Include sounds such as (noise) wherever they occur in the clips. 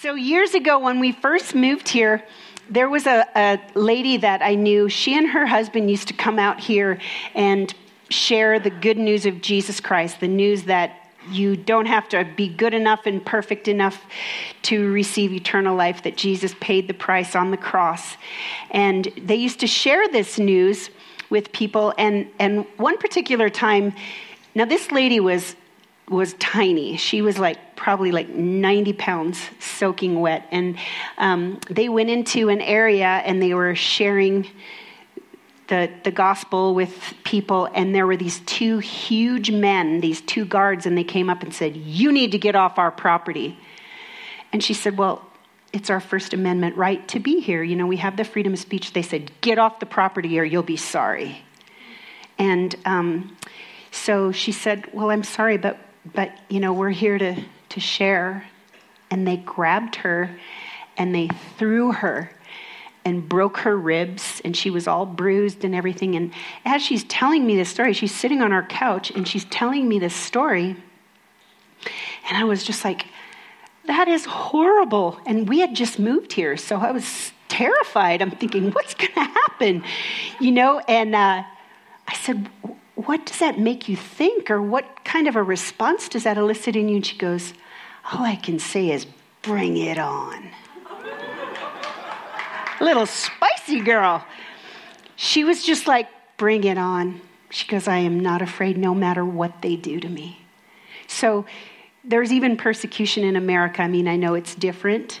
So, years ago, when we first moved here, there was a, a, lady that I knew. She and her husband used to come out here and share the good news of Jesus Christ, the news that you don't have to be good enough and perfect enough to receive eternal life, that Jesus paid the price on the cross. And they used to share this news with people. And, and one particular time, now this lady was was tiny. She was like probably like 90 pounds soaking wet. And um, they went into an area and they were sharing the, the gospel with people. And there were these two huge men, these two guards, and they came up and said, You need to get off our property. And she said, Well, it's our First Amendment right to be here. You know, we have the freedom of speech. They said, Get off the property or you'll be sorry. And um, so she said, Well, I'm sorry, but but you know we're here to to share and they grabbed her and they threw her and broke her ribs and she was all bruised and everything. And as she's telling me this story she's sitting on our couch and she's telling me this story. And i was just like that is horrible. And we had just moved here so i was terrified. I'm thinking what's going to happen? You know and uh, i said what does that make you think? Or what kind of a response does that elicit in you? And she goes, All I can say is, bring it on. (laughs) Little spicy girl. She was just like, bring it on. She goes, I am not afraid no matter what they do to me. So there's even persecution in America. I mean, I know it's different,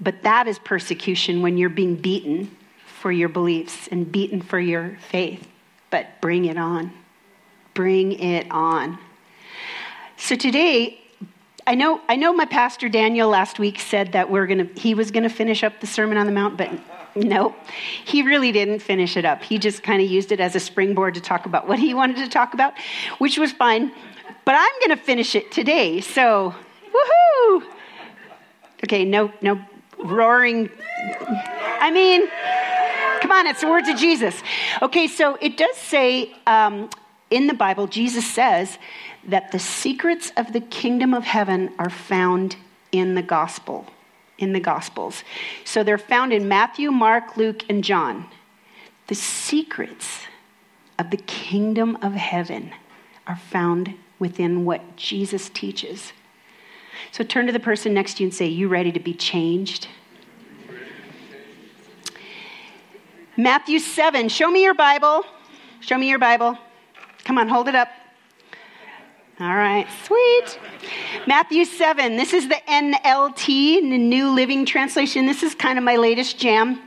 but that is persecution when you're being beaten for your beliefs and beaten for your faith but bring it on. Bring it on. So today, I know, I know my pastor Daniel last week said that we're gonna, he was going to finish up the Sermon on the Mount, but no, he really didn't finish it up. He just kind of used it as a springboard to talk about what he wanted to talk about, which was fine. But I'm going to finish it today. So, woohoo! Okay, no, no roaring. I mean, Come on, it's the words of Jesus. Okay, so it does say um, in the Bible, Jesus says that the secrets of the kingdom of heaven are found in the gospel, in the gospels. So they're found in Matthew, Mark, Luke, and John. The secrets of the kingdom of heaven are found within what Jesus teaches. So turn to the person next to you and say, You ready to be changed? Matthew 7. Show me your Bible. Show me your Bible. Come on, hold it up. All right, sweet. Matthew 7. This is the NLT, the New Living Translation. This is kind of my latest jam.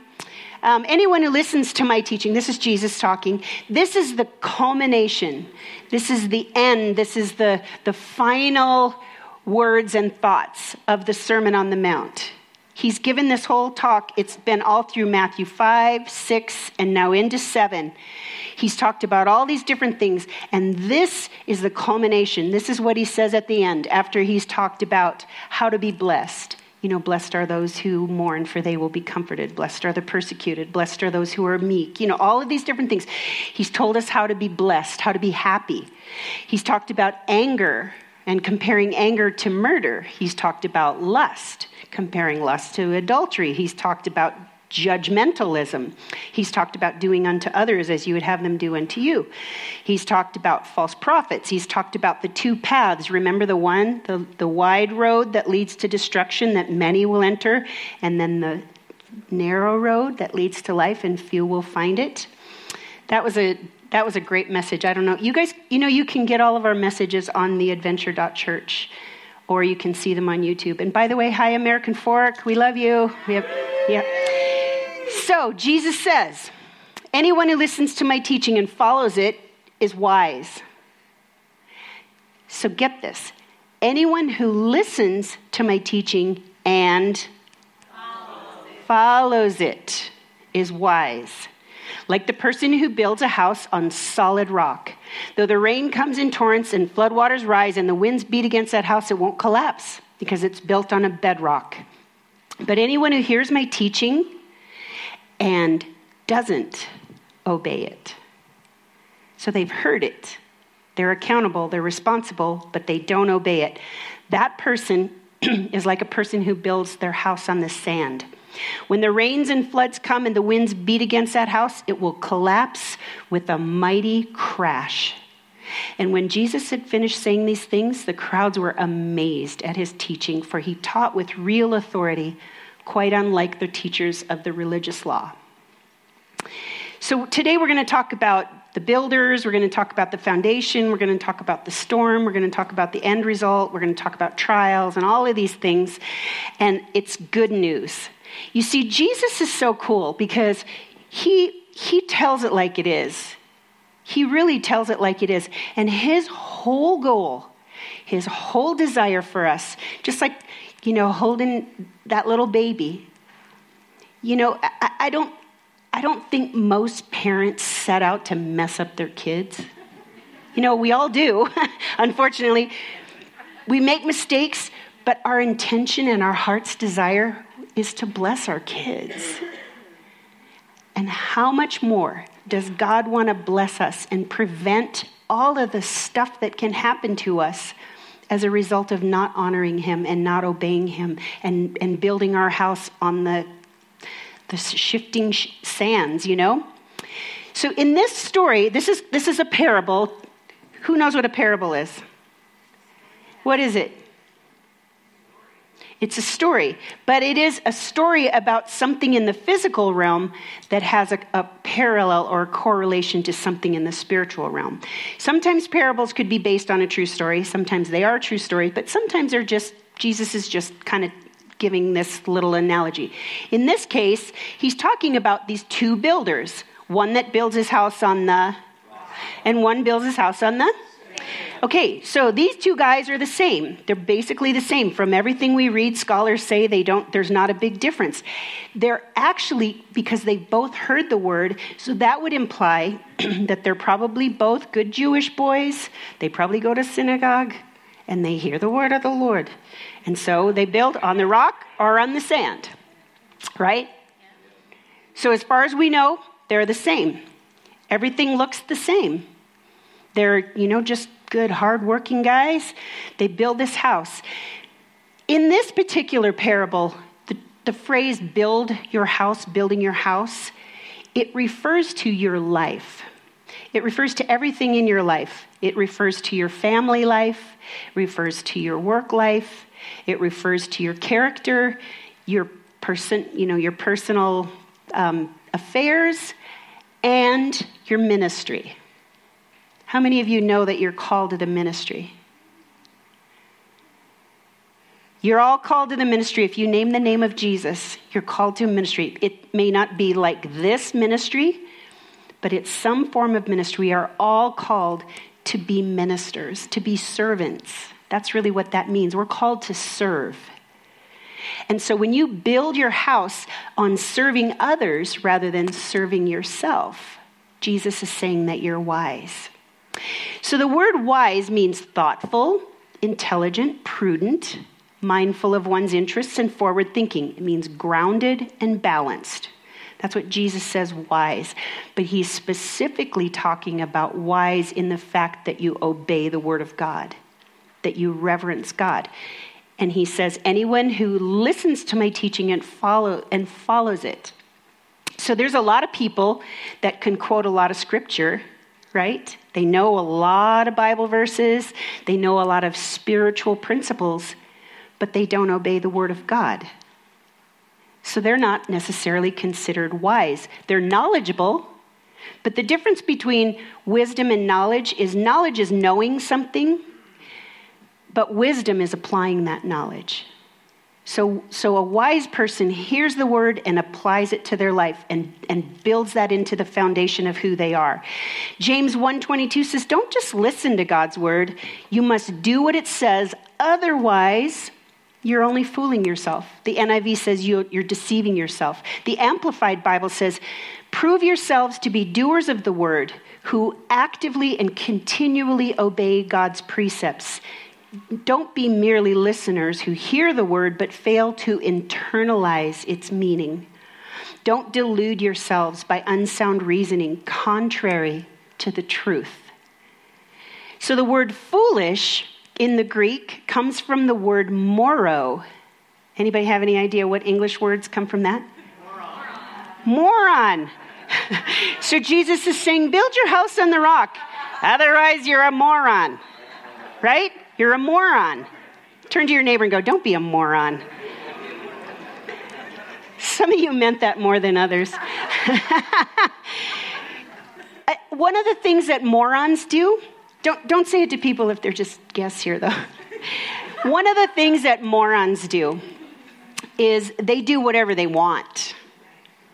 Um, anyone who listens to my teaching, this is Jesus talking. This is the culmination. This is the end. This is the, the final words and thoughts of the Sermon on the Mount. He's given this whole talk, it's been all through Matthew 5, 6, and now into 7. He's talked about all these different things, and this is the culmination. This is what he says at the end after he's talked about how to be blessed. You know, blessed are those who mourn, for they will be comforted. Blessed are the persecuted. Blessed are those who are meek. You know, all of these different things. He's told us how to be blessed, how to be happy. He's talked about anger and comparing anger to murder. He's talked about lust comparing lust to adultery. He's talked about judgmentalism. He's talked about doing unto others as you would have them do unto you. He's talked about false prophets. He's talked about the two paths. Remember the one, the, the wide road that leads to destruction that many will enter, and then the narrow road that leads to life and few will find it. That was a that was a great message. I don't know. You guys, you know, you can get all of our messages on the adventure.church or you can see them on YouTube. And by the way, hi, American Fork. We love you. We have, yeah. So, Jesus says, anyone who listens to my teaching and follows it is wise. So, get this anyone who listens to my teaching and follows it is wise like the person who builds a house on solid rock. Though the rain comes in torrents and floodwaters rise and the winds beat against that house, it won't collapse because it's built on a bedrock. But anyone who hears my teaching and doesn't obey it, so they've heard it, they're accountable, they're responsible, but they don't obey it, that person (clears throat) is like a person who builds their house on the sand. When the rains and floods come and the winds beat against that house, it will collapse with a mighty crash. And when Jesus had finished saying these things, the crowds were amazed at his teaching, for he taught with real authority, quite unlike the teachers of the religious law. So today we're going to talk about the builders, we're going to talk about the foundation, we're going to talk about the storm, we're going to talk about the end result, we're going to talk about trials and all of these things. And it's good news. You see, Jesus is so cool because he, he tells it like it is. He really tells it like it is. And his whole goal, his whole desire for us, just like, you know, holding that little baby, you know, I, I don't, I don't think most parents set out to mess up their kids. You know, we all do, (laughs) unfortunately. We make mistakes, but our intention and our heart's desire is to bless our kids. And how much more does God want to bless us and prevent all of the stuff that can happen to us as a result of not honoring Him and not obeying Him and, and building our house on the the shifting sands, you know? So in this story, this is, this is a parable. Who knows what a parable is? What is it? It's a story, but it is a story about something in the physical realm that has a, a, parallel or a correlation to something in the spiritual realm. Sometimes parables could be based on a true story, sometimes they are true stories, but sometimes they're just, Jesus is just kind of giving this little analogy. In this case, he's talking about these two builders one that builds his house on the, and one builds his house on the. Okay, so these two guys are the same. They're basically the same. From everything we read, scholars say they don't, there's not a big difference. They're actually, because they both heard the word, so that would imply (clears throat) that they're probably both good Jewish boys. They probably go to synagogue and they hear the word of the Lord. And so they build on the rock or on the sand, right? So, as far as we know, they're the same. Everything looks the same. They're, you know, just good, hardworking guys. They build this house. In this particular parable, the, the phrase build your house, building your house, it refers to your life. It refers to everything in your life. It refers to your family life, refers to your work life, it refers to your character, your person, you know, your personal um, affairs, and your ministry. How many of you know that you're called to the ministry? You're all called to the ministry. If you name the name of Jesus, you're called to ministry. It may not be like this ministry, but it's some form of ministry. We are all called to be ministers, to be servants. That's really what that means. We're called to serve. And so when you build your house on serving others rather than serving yourself, Jesus is saying that you're wise. So the word wise means thoughtful, intelligent, prudent, mindful of one's interests, and forward thinking. It means grounded and balanced. That's what Jesus says wise. But he's specifically talking about wise in the fact that you obey the word of God that you reverence God. And he says, anyone who listens to my teaching and, follow, and follows it. So there's a lot of people that can quote a lot of scripture, right? They know a lot of Bible verses, they know a lot of spiritual principles, but they don't obey the word of God. So they're not necessarily considered wise. They're knowledgeable, but the difference between wisdom and knowledge is knowledge is knowing something, but wisdom is applying that knowledge. So, so a wise person hears the word and applies it to their life and, and builds that into the foundation of who they are. James 1:22 says, Don't just listen to God's word, you must do what it says, otherwise you're only fooling yourself. The NIV says you, you're deceiving yourself. The Amplified Bible says, Prove yourselves to be doers of the word, who actively and continually obey God's precepts don't be merely listeners who hear the word but fail to internalize its meaning. Don't delude yourselves by unsound reasoning contrary to the truth. So the word foolish in the Greek comes from the word moro. Anybody have any idea what English words come from that? Moron. Moron. (laughs) so Jesus is saying, build your house on the rock. Otherwise, you're a moron. Right? You're a moron. Turn to your neighbor and go, don't be a moron. Some of you meant that more than others. (laughs) Uh, one of the things that morons do, don't, don't say it to people if they're just guests here, though. (laughs) One of the things that morons do is they do whatever they want.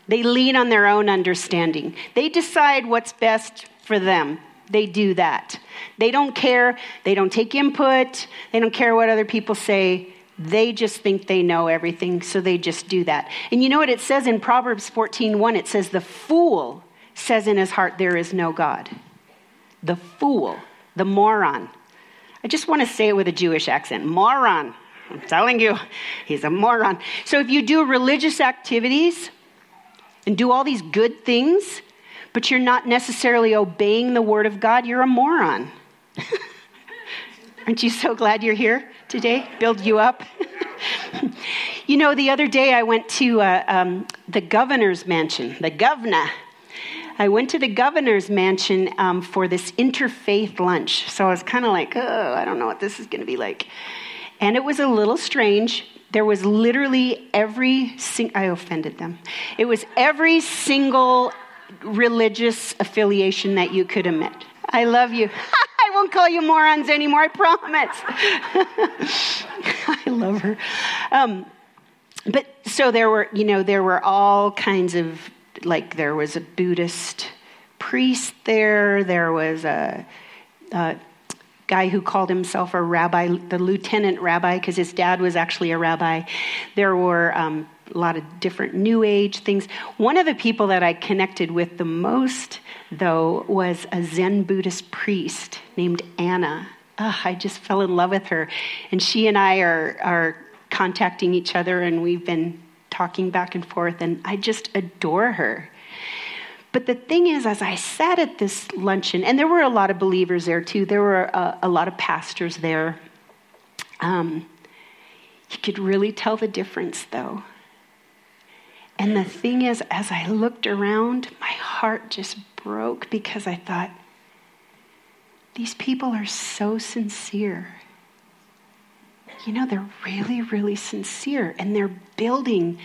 They lean on their own understanding. They decide what's best for them. They do that. They don't care. They don't take input. They don't care what other people say. They just think they know everything, so they just do that. And you know what it says in Proverbs 14:1? It says, The fool says in his heart, There is no God. The fool, the moron. I just want to say it with a Jewish accent moron. I'm telling you, he's a moron. So if you do religious activities and do all these good things, but you're not necessarily obeying the word of God, you're a moron. (laughs) Aren't you so glad you're here today? Build you up. (laughs) you know, the other day I went to uh, um, the governor's mansion, the governor. I went to the governor's mansion um, for this interfaith lunch. So I was kind of like, oh, I don't know what this is going to be like. And it was a little strange. There was literally every, sing- I offended them. It was every single religious affiliation that you could admit. I love you. (laughs) I won't call you morons anymore, I promise. (laughs) I love her. Um, but so there were, you know, there were all kinds of, like, there was a Buddhist priest there, there was a, a guy who called himself a rabbi, the lieutenant rabbi, because his dad was actually a rabbi. There were um, a lot of different New Age things. One of the people that I connected with the most, though, was a Zen Buddhist priest named Anna. Oh, I just fell in love with her. And she and I are, are contacting each other, and we've been talking back and forth, and I just adore her. But the thing is, as I sat at this luncheon, and there were a lot of believers there too, there were a, a lot of pastors there. Um, you could really tell the difference, though. And the thing is, as I looked around, my heart just broke because I thought, these people are so sincere. You know, they're really, really sincere, and they're building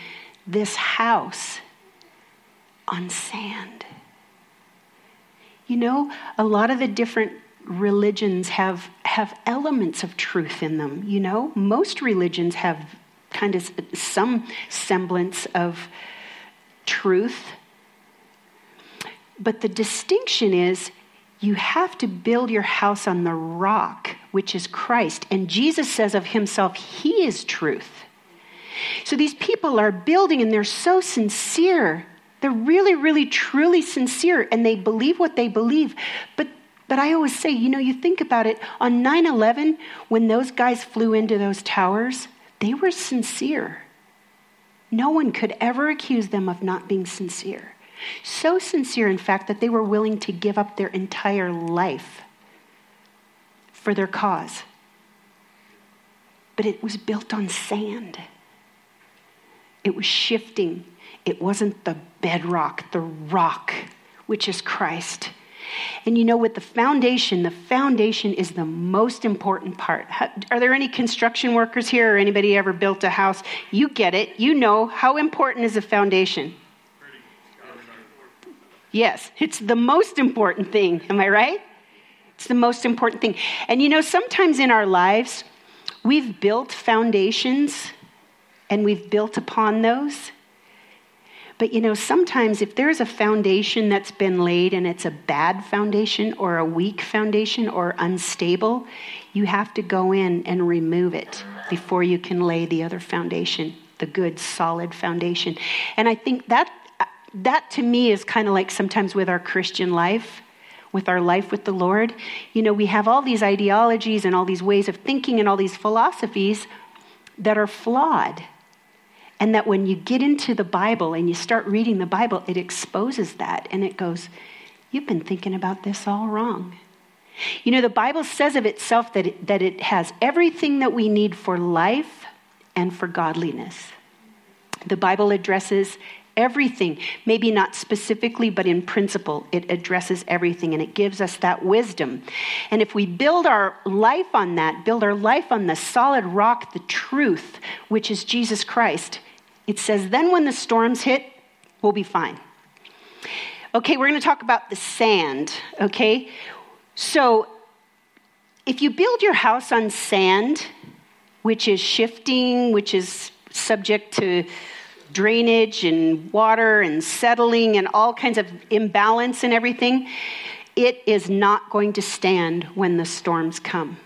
this house on sand. You know, a lot of the different religions have, have elements of truth in them. You know, most religions have kind of some semblance of truth. But the distinction is you have to build your house on the rock, which is Christ. And Jesus says of himself, He is truth. So these people are building and they're so sincere they're really, really, truly sincere and they believe what they believe. But but I always say, you know, you think about it, on 9 11, when those guys flew into those towers, they were sincere. No one could ever accuse them of not being sincere. So sincere, in fact, that they were willing to give up their entire life for their cause. But it was built on sand, it was shifting, it wasn't the bedrock, the rock, which is Christ. And you know, with the foundation, the foundation is the most important part. Are there any construction workers here or anybody ever built a house? You get it. You know how important is a foundation. Yes, it's the most important thing. Am I right? It's the most important thing. And you know, sometimes in our lives, we've built foundations and we've built upon those. But you know, sometimes if there's a foundation that's been laid and it's a bad foundation or a weak foundation or unstable, you have to go in and remove it before you can lay the other foundation, the good, solid foundation. And I think that that to me is kind of like sometimes with our Christian life with our life with the Lord. You know, we have all these ideologies and all these ways of thinking and all these philosophies that are flawed. And that when you get into the Bible and you start reading the Bible, it exposes that and it goes, You've been thinking about this all wrong. You know, the Bible says of itself that it, that it has everything that we need for life and for godliness. The Bible addresses everything, maybe not specifically, but in principle, it addresses everything and it gives us that wisdom. And if we build our life on that, build our life on the solid rock, the truth, which is Jesus Christ, it says, then when the storms hit, we'll be fine. Okay, we're going to talk about the sand, okay? So if you build your house on sand, which is shifting, which is subject to drainage and water and settling and all kinds of imbalance and everything, it is not going to stand when the storms come.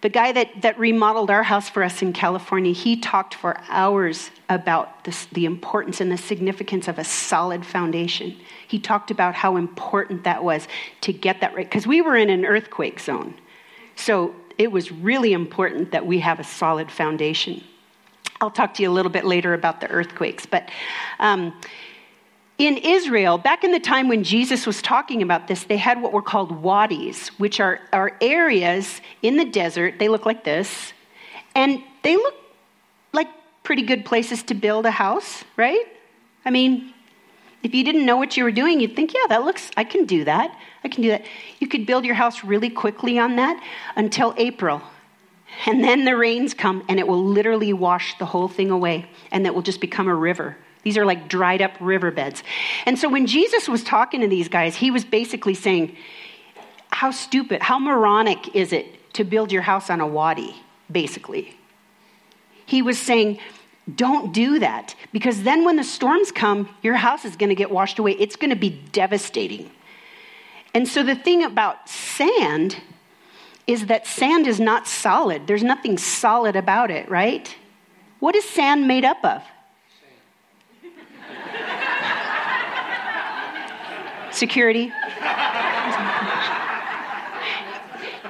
The guy that, that remodeled our house for us in California, he talked for hours about this, the importance and the significance of a solid foundation. He talked about how important that was to get that right, because we were in an earthquake zone. So it was really important that we have a solid foundation. I'll talk to you a little bit later about the earthquakes. But um, in Israel, back in the time when Jesus was talking about this, they had what were called wadis, which are, are areas in the desert. They look like this. And they look like pretty good places to build a house, right? I mean, if you didn't know what you were doing, you'd think, yeah, that looks, I can do that. I can do that. You could build your house really quickly on that until April. And then the rains come and it will literally wash the whole thing away and it will just become a river. These are like dried up riverbeds. And so when Jesus was talking to these guys, he was basically saying, How stupid, how moronic is it to build your house on a wadi, basically? He was saying, Don't do that because then when the storms come, your house is going to get washed away. It's going to be devastating. And so the thing about sand is that sand is not solid. There's nothing solid about it, right? What is sand made up of? Security.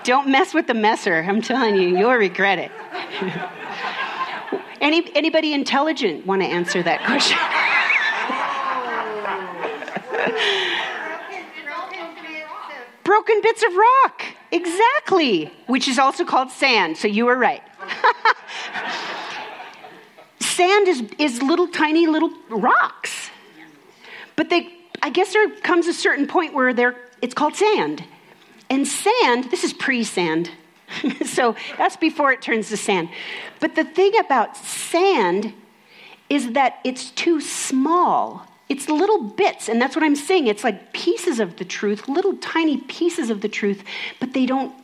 Don't mess with the messer. I'm telling you, you'll regret it. Any, anybody intelligent want to answer that question? Broken bits of rock. Exactly. Which is also called sand. So you were right. (laughs) sand is, is little tiny little rocks. But they, I guess there comes a certain point where they're, it's called sand. And sand, this is pre sand. (laughs) so that's before it turns to sand. But the thing about sand is that it's too small it's little bits, and that's what I'm saying. It's like pieces of the truth, little tiny pieces of the truth, but they don't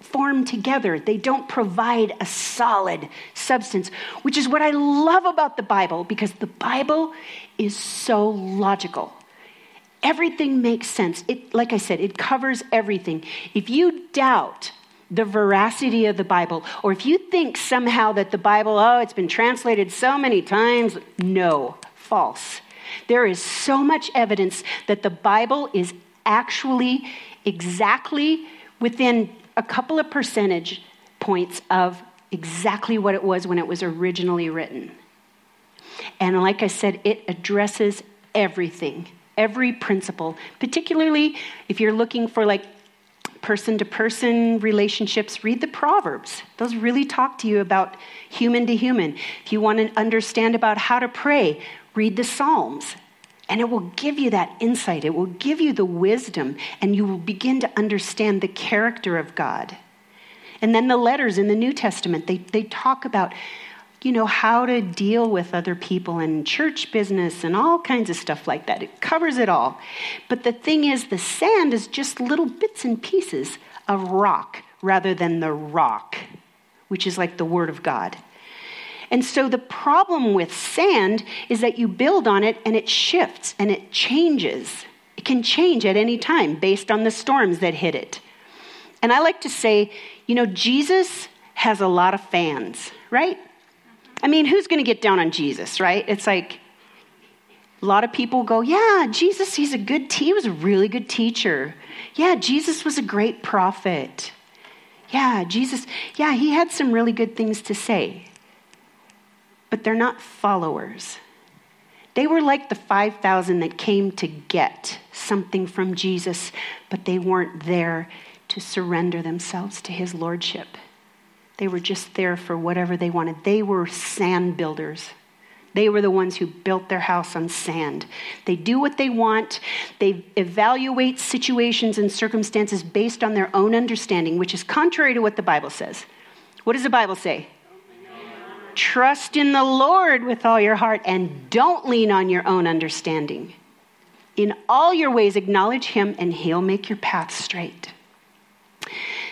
form together. They don't provide a solid substance, which is what I love about the Bible because the Bible is so logical. Everything makes sense. It, like I said, it covers everything. If you doubt the veracity of the Bible, or if you think somehow that the Bible, oh, it's been translated so many times, no, false. There is so much evidence that the Bible is actually exactly within a couple of percentage points of exactly what it was when it was originally written. And like I said, it addresses everything, every principle, particularly if you're looking for like person to person relationships, read the Proverbs. Those really talk to you about human to human. If you want to understand about how to pray, read the Psalms. And it will give you that insight. It will give you the wisdom, and you will begin to understand the character of God. And then the letters in the New Testament, they, they talk about, you know, how to deal with other people and church business and all kinds of stuff like that. It covers it all. But the thing is, the sand is just little bits and pieces of rock rather than the rock, which is like the Word of God. And so the problem with sand is that you build on it and it shifts and it changes. It can change at any time based on the storms that hit it. And I like to say, you know, Jesus has a lot of fans, right? I mean, who's going to get down on Jesus, right? It's like a lot of people go, yeah, Jesus, he's a good, he was a really good teacher. Yeah, Jesus was a great prophet. Yeah, Jesus, yeah, he had some really good things to say but they're not followers. They were like the 5,000 that came to get something from Jesus, but they weren't there to surrender themselves to his lordship. They were just there for whatever they wanted. They were sand builders. They were the ones who built their house on sand. They do what they want. They evaluate situations and circumstances based on their own understanding, which is contrary to what the Bible says. What does the Bible say? Trust in the Lord with all your heart and don't lean on your own understanding. In all your ways, acknowledge him and he'll make your path straight.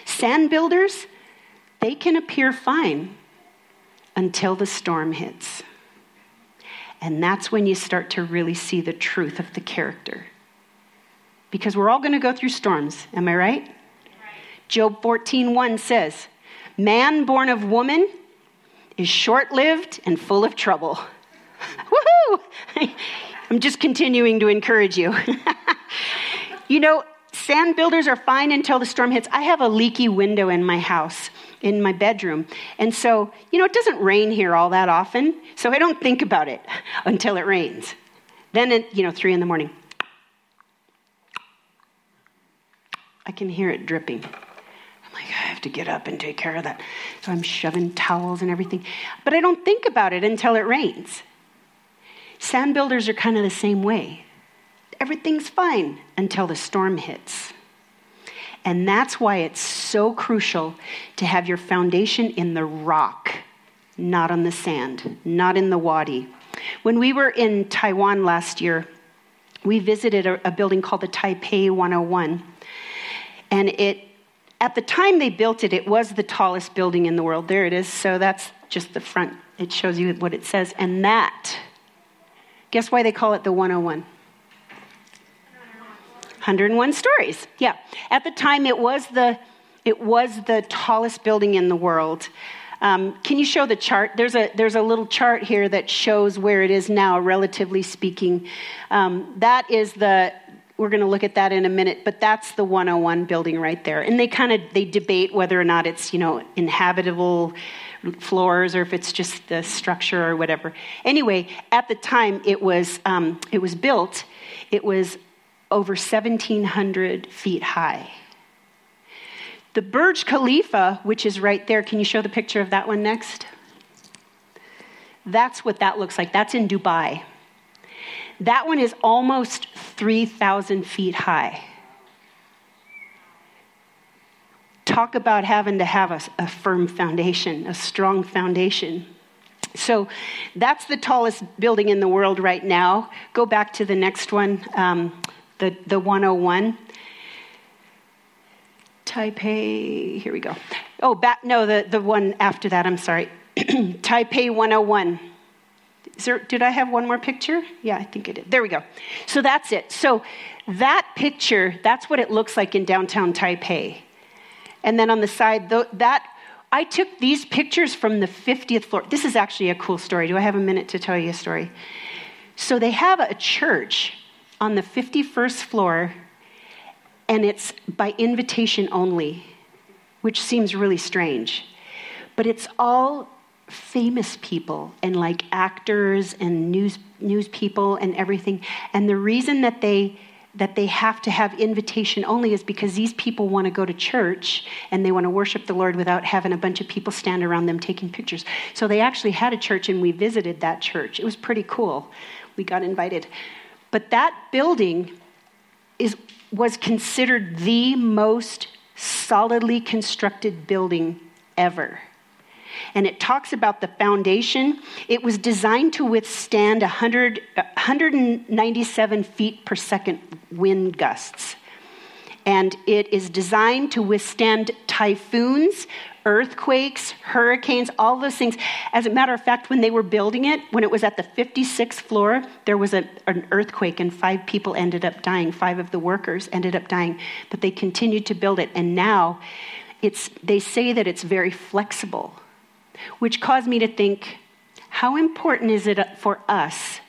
Sand builders, they can appear fine until the storm hits. And that's when you start to really see the truth of the character. Because we're all going to go through storms, am I right? right. Job 14:1 says, "Man born of woman is short-lived and full of trouble." (laughs) Woohoo! (laughs) I'm just continuing to encourage you. (laughs) you know, sand builders are fine until the storm hits. I have a leaky window in my house in my bedroom. And so, you know, it doesn't rain here all that often, so I don't think about it (laughs) until it rains. Then, at, you know, three in the morning, I can hear it dripping. I'm like, I have to get up and take care of that. So I'm shoving towels and everything. But I don't think about it until it rains. Sand builders are kind of the same way. Everything's fine until the storm hits. And that's why it's so crucial to have your foundation in the rock, not on the sand, not in the wadi. When we were in Taiwan last year, we visited a, a building called the Taipei 101. And it, at the time they built it, it was the tallest building in the world. There it is. So that's just the front. It shows you what it says. And that, guess why they call it the 101? 101 stories. Yeah. At the time, it was the, it was the tallest building in the world. Um, can you show the chart? There's a, there's a little chart here that shows where it is now, relatively speaking. Um, that is the, we're going to look at that in a minute, but that's the 101 building right there. And they kind of, they debate whether or not it's, you know, inhabitable floors or if it's just the structure or whatever. Anyway, at the time it was, um, it was built, it was over 1,700 feet high. The Burj Khalifa, which is right there, can you show the picture of that one next? That's what that looks like. That's in Dubai. That one is almost 3,000 feet high. Talk about having to have a, a, firm foundation, a strong foundation. So that's the tallest building in the world right now. Go back to the next one. Um, the, the 101. Taipei, here we go. Oh, back, no, the, the one after that, I'm sorry. (clears throat) Taipei 101. There, did I have one more picture? Yeah, I think I did. There we go. So that's it. So that picture, that's what it looks like in downtown Taipei. And then on the side, that I took these pictures from the 50th floor. This is actually a cool story. Do I have a minute to tell you a story? So they have a church on the 51st floor, and it's by invitation only, which seems really strange. But it's all famous people and like actors and news news people and everything. And the reason that they that they have to have invitation only is because these people want to go to church and they want to worship the Lord without having a bunch of people stand around them taking pictures. So they actually had a church and we visited that church. It was pretty cool. We got invited. But that building is, was considered the most solidly constructed building ever. And it talks about the foundation. It was designed to withstand 100, 197 feet per second wind gusts. And it is designed to withstand typhoons, earthquakes, hurricanes, all those things. As a matter of fact, when they were building it, when it was at the 56th floor, there was a, an earthquake and five people ended up dying. Five of the workers ended up dying, but they continued to build it. And now it's, they say that it's very flexible, which caused me to think how important is it for us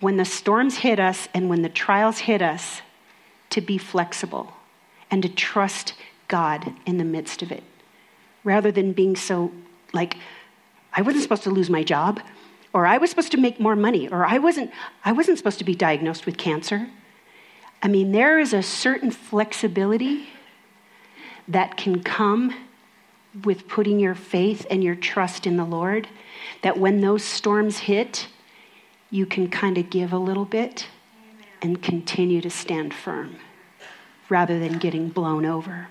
when the storms hit us and when the trials hit us to be flexible and to trust God in the midst of it? Rather than being so like, I wasn't supposed to lose my job, or I was supposed to make more money, or I wasn't, I wasn't supposed to be diagnosed with cancer. I mean, there is a certain flexibility that can come with putting your faith and your trust in the Lord, that when those storms hit, you can kind of give a little bit and continue to stand firm rather than getting blown over.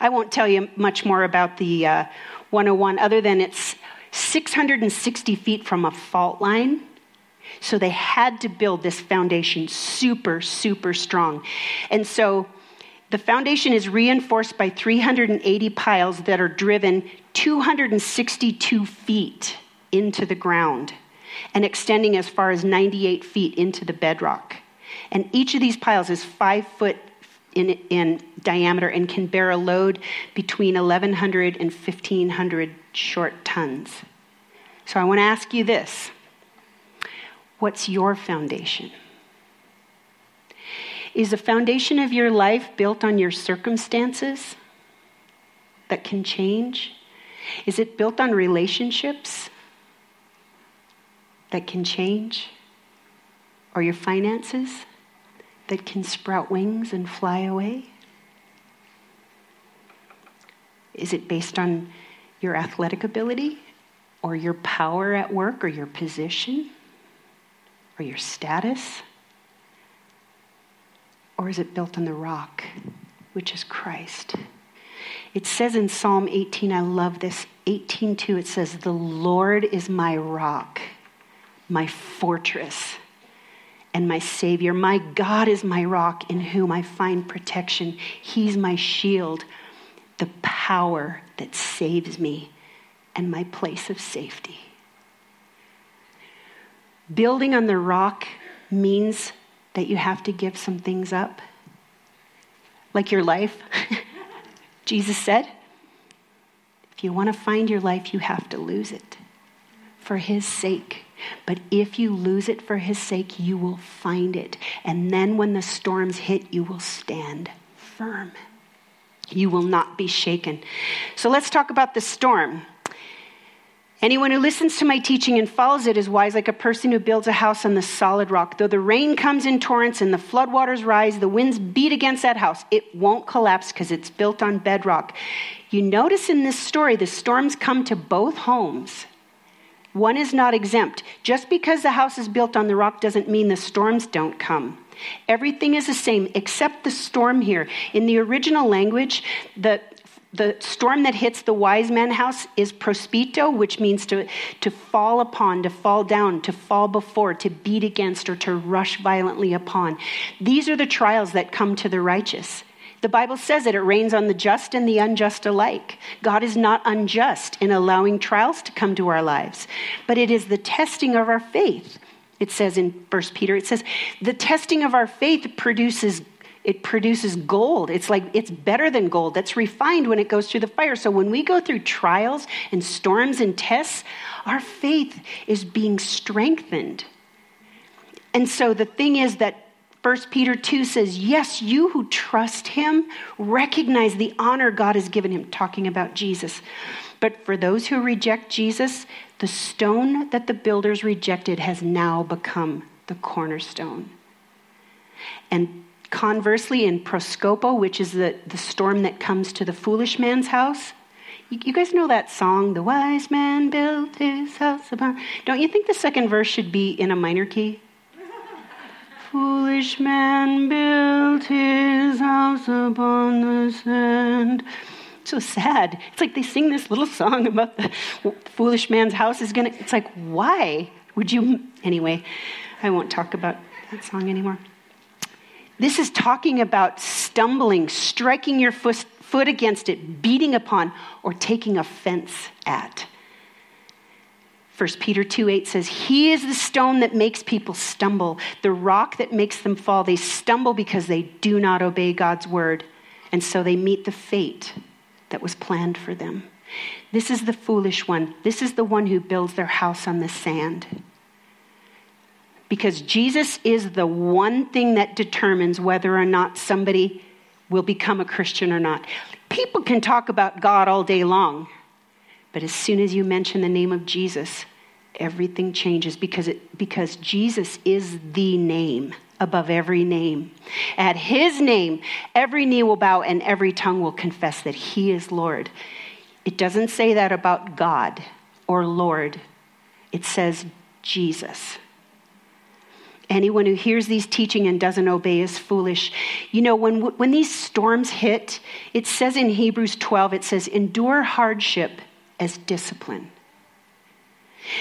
I won't tell you much more about the uh, 101 other than it's 660 feet from a fault line. So they had to build this foundation super, super strong. And so the foundation is reinforced by 380 piles that are driven 262 feet into the ground and extending as far as 98 feet into the bedrock. And each of these piles is five foot in, in diameter and can bear a load between 1,100 and 1,500 short tons. So I want to ask you this What's your foundation? Is the foundation of your life built on your circumstances that can change? Is it built on relationships that can change? Or your finances that can sprout wings and fly away? Is it based on your athletic ability or your power at work or your position or your status? Or is it built on the rock, which is Christ? It says in Psalm 18, I love this, 18:2, it says, The Lord is my rock, my fortress, and my Savior. My God is my rock in whom I find protection. He's my shield, the power that saves me, and my place of safety. Building on the rock means that you have to give some things up? Like your life? (laughs) Jesus said, if you want to find your life, you have to lose it for his sake. But if you lose it for his sake, you will find it. And then when the storms hit, you will stand firm. You will not be shaken. So let's talk about the storm. Anyone who listens to my teaching and follows it is wise like a person who builds a house on the solid rock. Though the rain comes in torrents and the floodwaters rise, the winds beat against that house, it won't collapse because it's built on bedrock. You notice in this story, the storms come to both homes. One is not exempt. Just because the house is built on the rock doesn't mean the storms don't come. Everything is the same except the storm here. In the original language, the the storm that hits the wise man house is prospito, which means to, to fall upon, to fall down, to fall before, to beat against, or to rush violently upon. These are the trials that come to the righteous. The Bible says that it rains on the just and the unjust alike. God is not unjust in allowing trials to come to our lives, but it is the testing of our faith. It says in 1 Peter, it says, the testing of our faith produces it produces gold. It's like it's better than gold. That's refined when it goes through the fire. So when we go through trials and storms and tests, our faith is being strengthened. And so the thing is that 1 Peter 2 says, Yes, you who trust him recognize the honor God has given him, talking about Jesus. But for those who reject Jesus, the stone that the builders rejected has now become the cornerstone. And Conversely, in Proscopo, which is the, the storm that comes to the foolish man's house, you, you guys know that song, The Wise Man Built His House Upon. Don't you think the second verse should be in a minor key? Foolish man built his house upon the sand. So sad. It's like they sing this little song about the foolish man's house is gonna. It's like, why would you? Anyway, I won't talk about that song anymore. This is talking about stumbling, striking your foot, foot against it, beating upon, or taking offense at. 1 Peter 2 8 says, He is the stone that makes people stumble, the rock that makes them fall. They stumble because they do not obey God's word, and so they meet the fate that was planned for them. This is the foolish one. This is the one who builds their house on the sand because Jesus is the one thing that determines whether or not somebody will become a Christian or not. People can talk about God all day long, but as soon as you mention the name of Jesus, everything changes because, it, because Jesus is the name above every name. At his name, every knee will bow and every tongue will confess that he is Lord. It doesn't say that about God or Lord, it says Jesus. Anyone who hears these teaching and doesn't obey is foolish. You know, when, when these storms hit, it says in Hebrews 12, it says, endure hardship as discipline.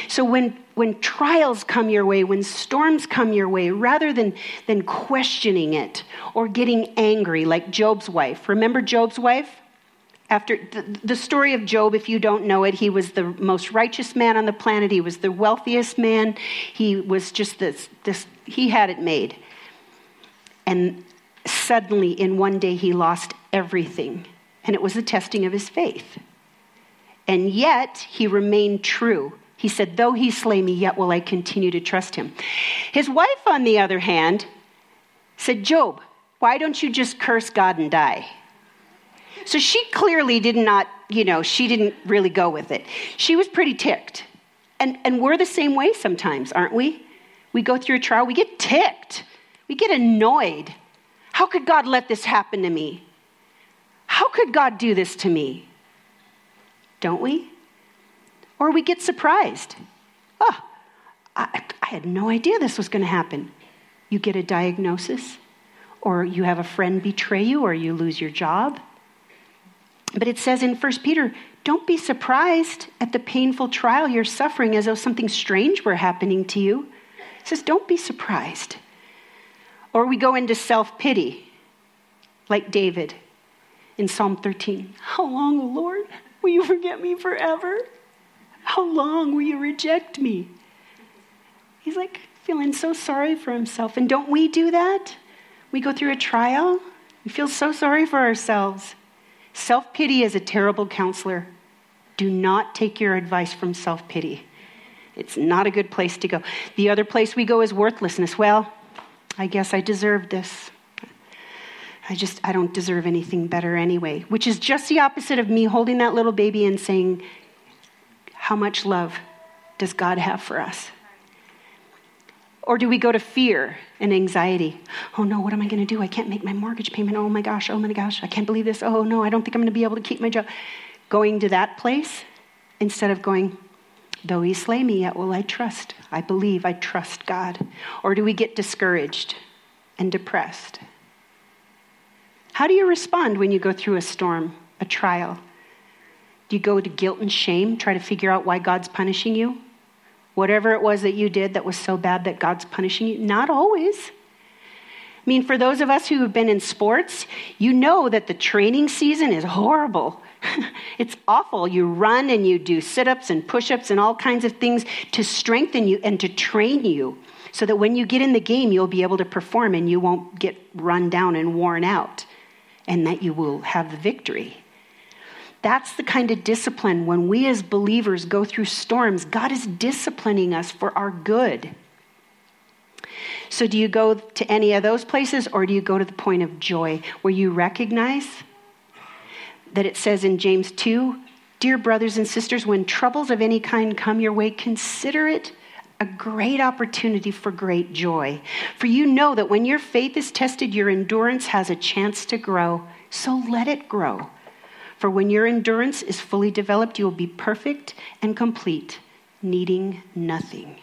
So when, when trials come your way, when storms come your way, rather than, than questioning it or getting angry like Job's wife, remember Job's wife? After the, the story of Job, if you don't know it, he was the most righteous man on the planet. He was the wealthiest man. He was just this, this he had it made. And suddenly, in one day, he lost everything. And it was a testing of his faith. And yet, he remained true he said, Though he slay me, yet will I continue to trust him. His wife, on the other hand, said, Job, why don't you just curse God and die? So she clearly did not, you know, she didn't really go with it. She was pretty ticked. And, and we're the same way sometimes, aren't we? We go through a trial, we get ticked, we get annoyed. How could God let this happen to me? How could God do this to me? Don't we? Or we get surprised. Oh, I, I had no idea this was going to happen. You get a diagnosis, or you have a friend betray you, or you lose your job. But it says in 1 Peter, don't be surprised at the painful trial you're suffering as though something strange were happening to you. It says, don't be surprised. Or we go into self pity, like David in Psalm 13. How long, O Lord, will you forget me forever? How long will you reject me? He's like feeling so sorry for himself. And don't we do that? We go through a trial, we feel so sorry for ourselves. Self pity is a terrible counselor. Do not take your advice from self pity. It's not a good place to go. The other place we go is worthlessness. Well, I guess I deserved this. I just, I don't deserve anything better anyway, which is just the opposite of me holding that little baby and saying, how much love does God have for us? Or do we go to fear and anxiety? Oh no, what am I going to do? I can't make my mortgage payment. Oh my gosh, oh my gosh, I can't believe this. Oh no, I don't think I'm going to be able to keep my job. Going to that place instead of going, though he slay me, yet will I trust. I believe, I trust God. Or do we get discouraged and depressed? How do you respond when you go through a storm, a trial? Do you go to guilt and shame, try to figure out why God's punishing you? Whatever it was that you did that was so bad that God's punishing you? Not always. I mean, for those of us who have been in sports, you know that the training season is horrible. (laughs) it's awful. You run and you do sit ups and push ups and all kinds of things to strengthen you and to train you so that when you get in the game, you'll be able to perform and you won't get run down and worn out and that you will have the victory. That's the kind of discipline when we as believers go through storms, God is disciplining us for our good. So, do you go to any of those places or do you go to the point of joy where you recognize that it says in James 2 Dear brothers and sisters, when troubles of any kind come your way, consider it a great opportunity for great joy. For you know that when your faith is tested, your endurance has a chance to grow. So let it grow. For when your endurance is fully developed, you will be perfect and complete, needing nothing.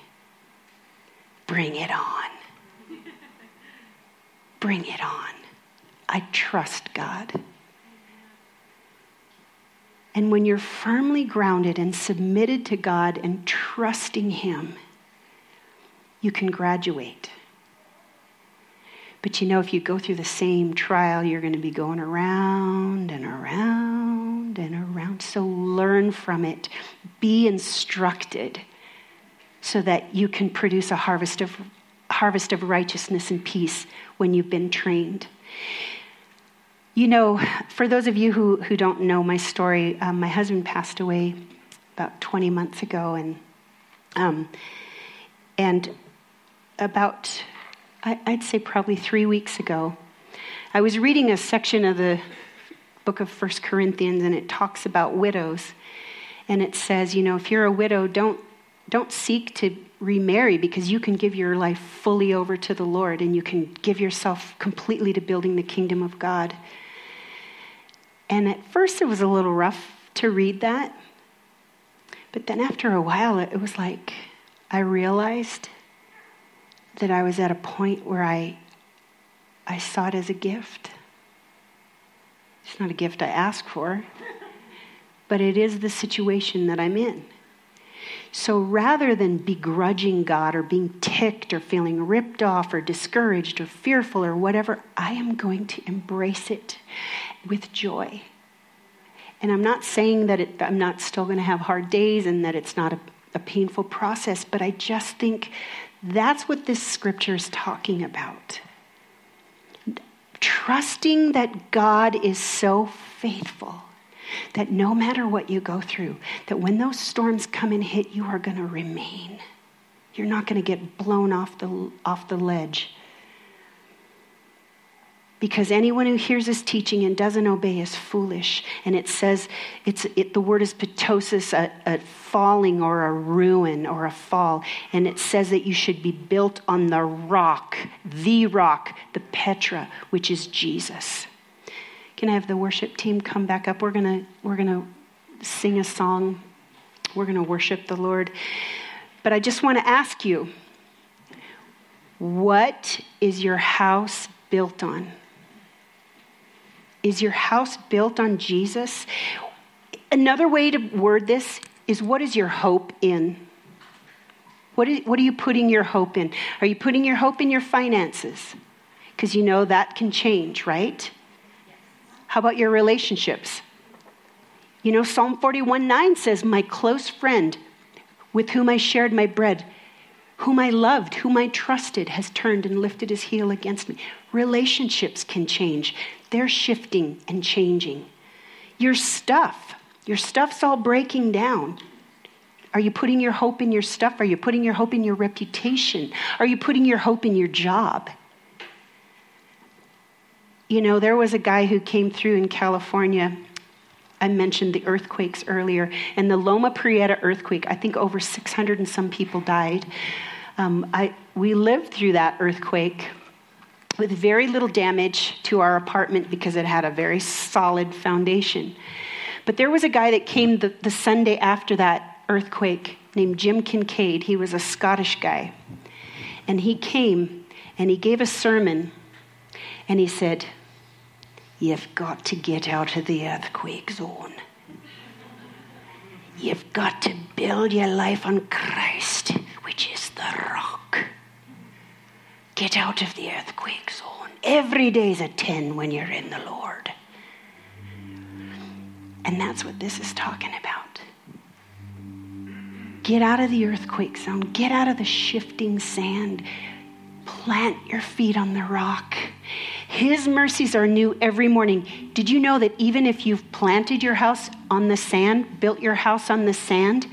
Bring it on. Bring it on. I trust God. And when you're firmly grounded and submitted to God and trusting Him, you can graduate. But you know, if you go through the same trial, you're going to be going around and around and around. So learn from it, be instructed so that you can produce a harvest of, harvest of righteousness and peace when you've been trained. You know, for those of you who, who don't know my story, um, my husband passed away about 20 months ago, and, um, and about I, would say probably three weeks ago, I was reading a section of the book of First Corinthians, and it talks about widows. And it says, you know, if you're a widow, don't, don't seek to remarry because you can give your life fully over to the Lord and you can give yourself completely to building the kingdom of God. And at first, it was a little rough to read that. But then after a while, it was like I realized that I was at a point where I, I saw it as a gift. It's not a gift I ask for, but it is the situation that I'm in. So rather than begrudging God or being ticked or feeling ripped off or discouraged or fearful or whatever, I am going to embrace it with joy. And I'm not saying that it, I'm not still going to have hard days and that it's not a, a painful process, but I just think that's what this scripture is talking about. Trusting that God is so faithful that no matter what you go through, that when those storms come and hit, you are going to remain. You're not going to get blown off the, off the ledge. Because anyone who hears this teaching and doesn't obey is foolish. And it says, it's, it, the word is ptosis, a, a falling or a ruin or a fall. And it says that you should be built on the rock, the rock, the Petra, which is Jesus. Can I have the worship team come back up? We're going we're to sing a song. We're going to worship the Lord. But I just want to ask you what is your house built on? Is your house built on Jesus? Another way to word this is what is your hope in? What, is, what are you putting your hope in? Are you putting your hope in your finances? Because you know that can change, right? How about your relationships? You know, Psalm 41 9 says, My close friend with whom I shared my bread, whom I loved, whom I trusted, has turned and lifted his heel against me. Relationships can change, they're shifting and changing. Your stuff, your stuff's all breaking down. Are you putting your hope in your stuff? Are you putting your hope in your reputation? Are you putting your hope in your job? You know, there was a guy who came through in California. I mentioned the earthquakes earlier, and the Loma Prieta earthquake, I think over 600 and some people died. Um, I, we lived through that earthquake with very little damage to our apartment because it had a very solid foundation. But there was a guy that came the, the Sunday after that earthquake named Jim Kincaid. He was a Scottish guy. And he came and he gave a sermon and he said, You've got to get out of the earthquake zone. You've got to build your life on Christ, which is the rock. Get out of the earthquake zone. Every day's a 10 when you're in the Lord. And that's what this is talking about. Get out of the earthquake zone. Get out of the shifting sand. Plant your feet on the rock his mercies are new every morning. Did you know that even if you've planted your house on the sand, built your house on the sand,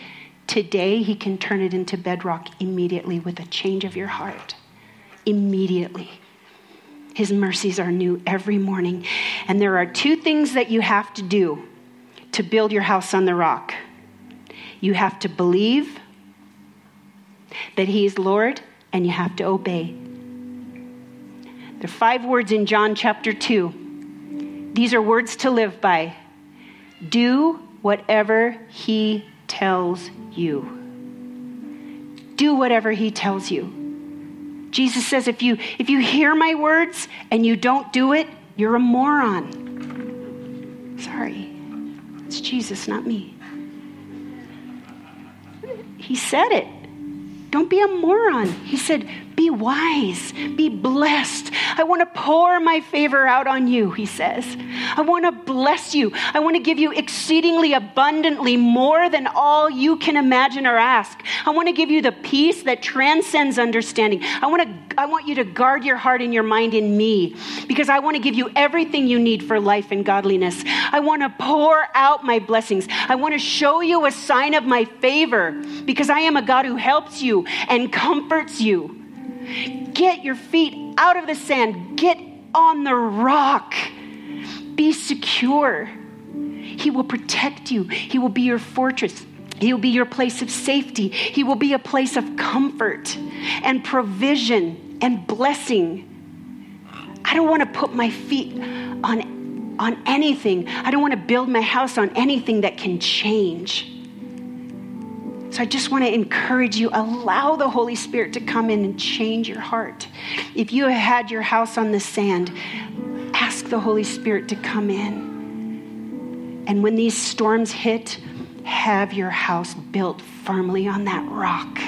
today He can turn it into bedrock immediately with a change of your heart? Immediately. His mercies are new every morning. And there are two things that you have to do to build your house on the rock you have to believe that He is Lord, and you have to obey there are five words in John chapter 2. These are words to live by. Do whatever he tells you. Do whatever he tells you. Jesus says if you if you hear my words and you don't do it, you're a moron. Sorry. It's Jesus, not me. He said it. Don't be a moron. He said, be wise, be blessed. I want to pour my favor out on you, he says. I want to bless you. I want to give you exceedingly abundantly more than all you can imagine or ask. I want to give you the peace that transcends understanding. I want to I want you to guard your heart and your mind in me because I want to give you everything you need for life and godliness. I want to pour out my blessings. I want to show you a sign of my favor because I am a God who helps you and comforts you. Get your feet out of the sand, get on the rock, be secure. He will protect you, He will be your fortress. He will be your place of safety. He will be a place of comfort and provision and blessing. I don't want to put my feet on, on anything. I don't want to build my house on anything that can change. So I just want to encourage you allow the Holy Spirit to come in and change your heart. If you had your house on the sand, ask the Holy Spirit to come in. And when these storms hit, have your house built firmly on that rock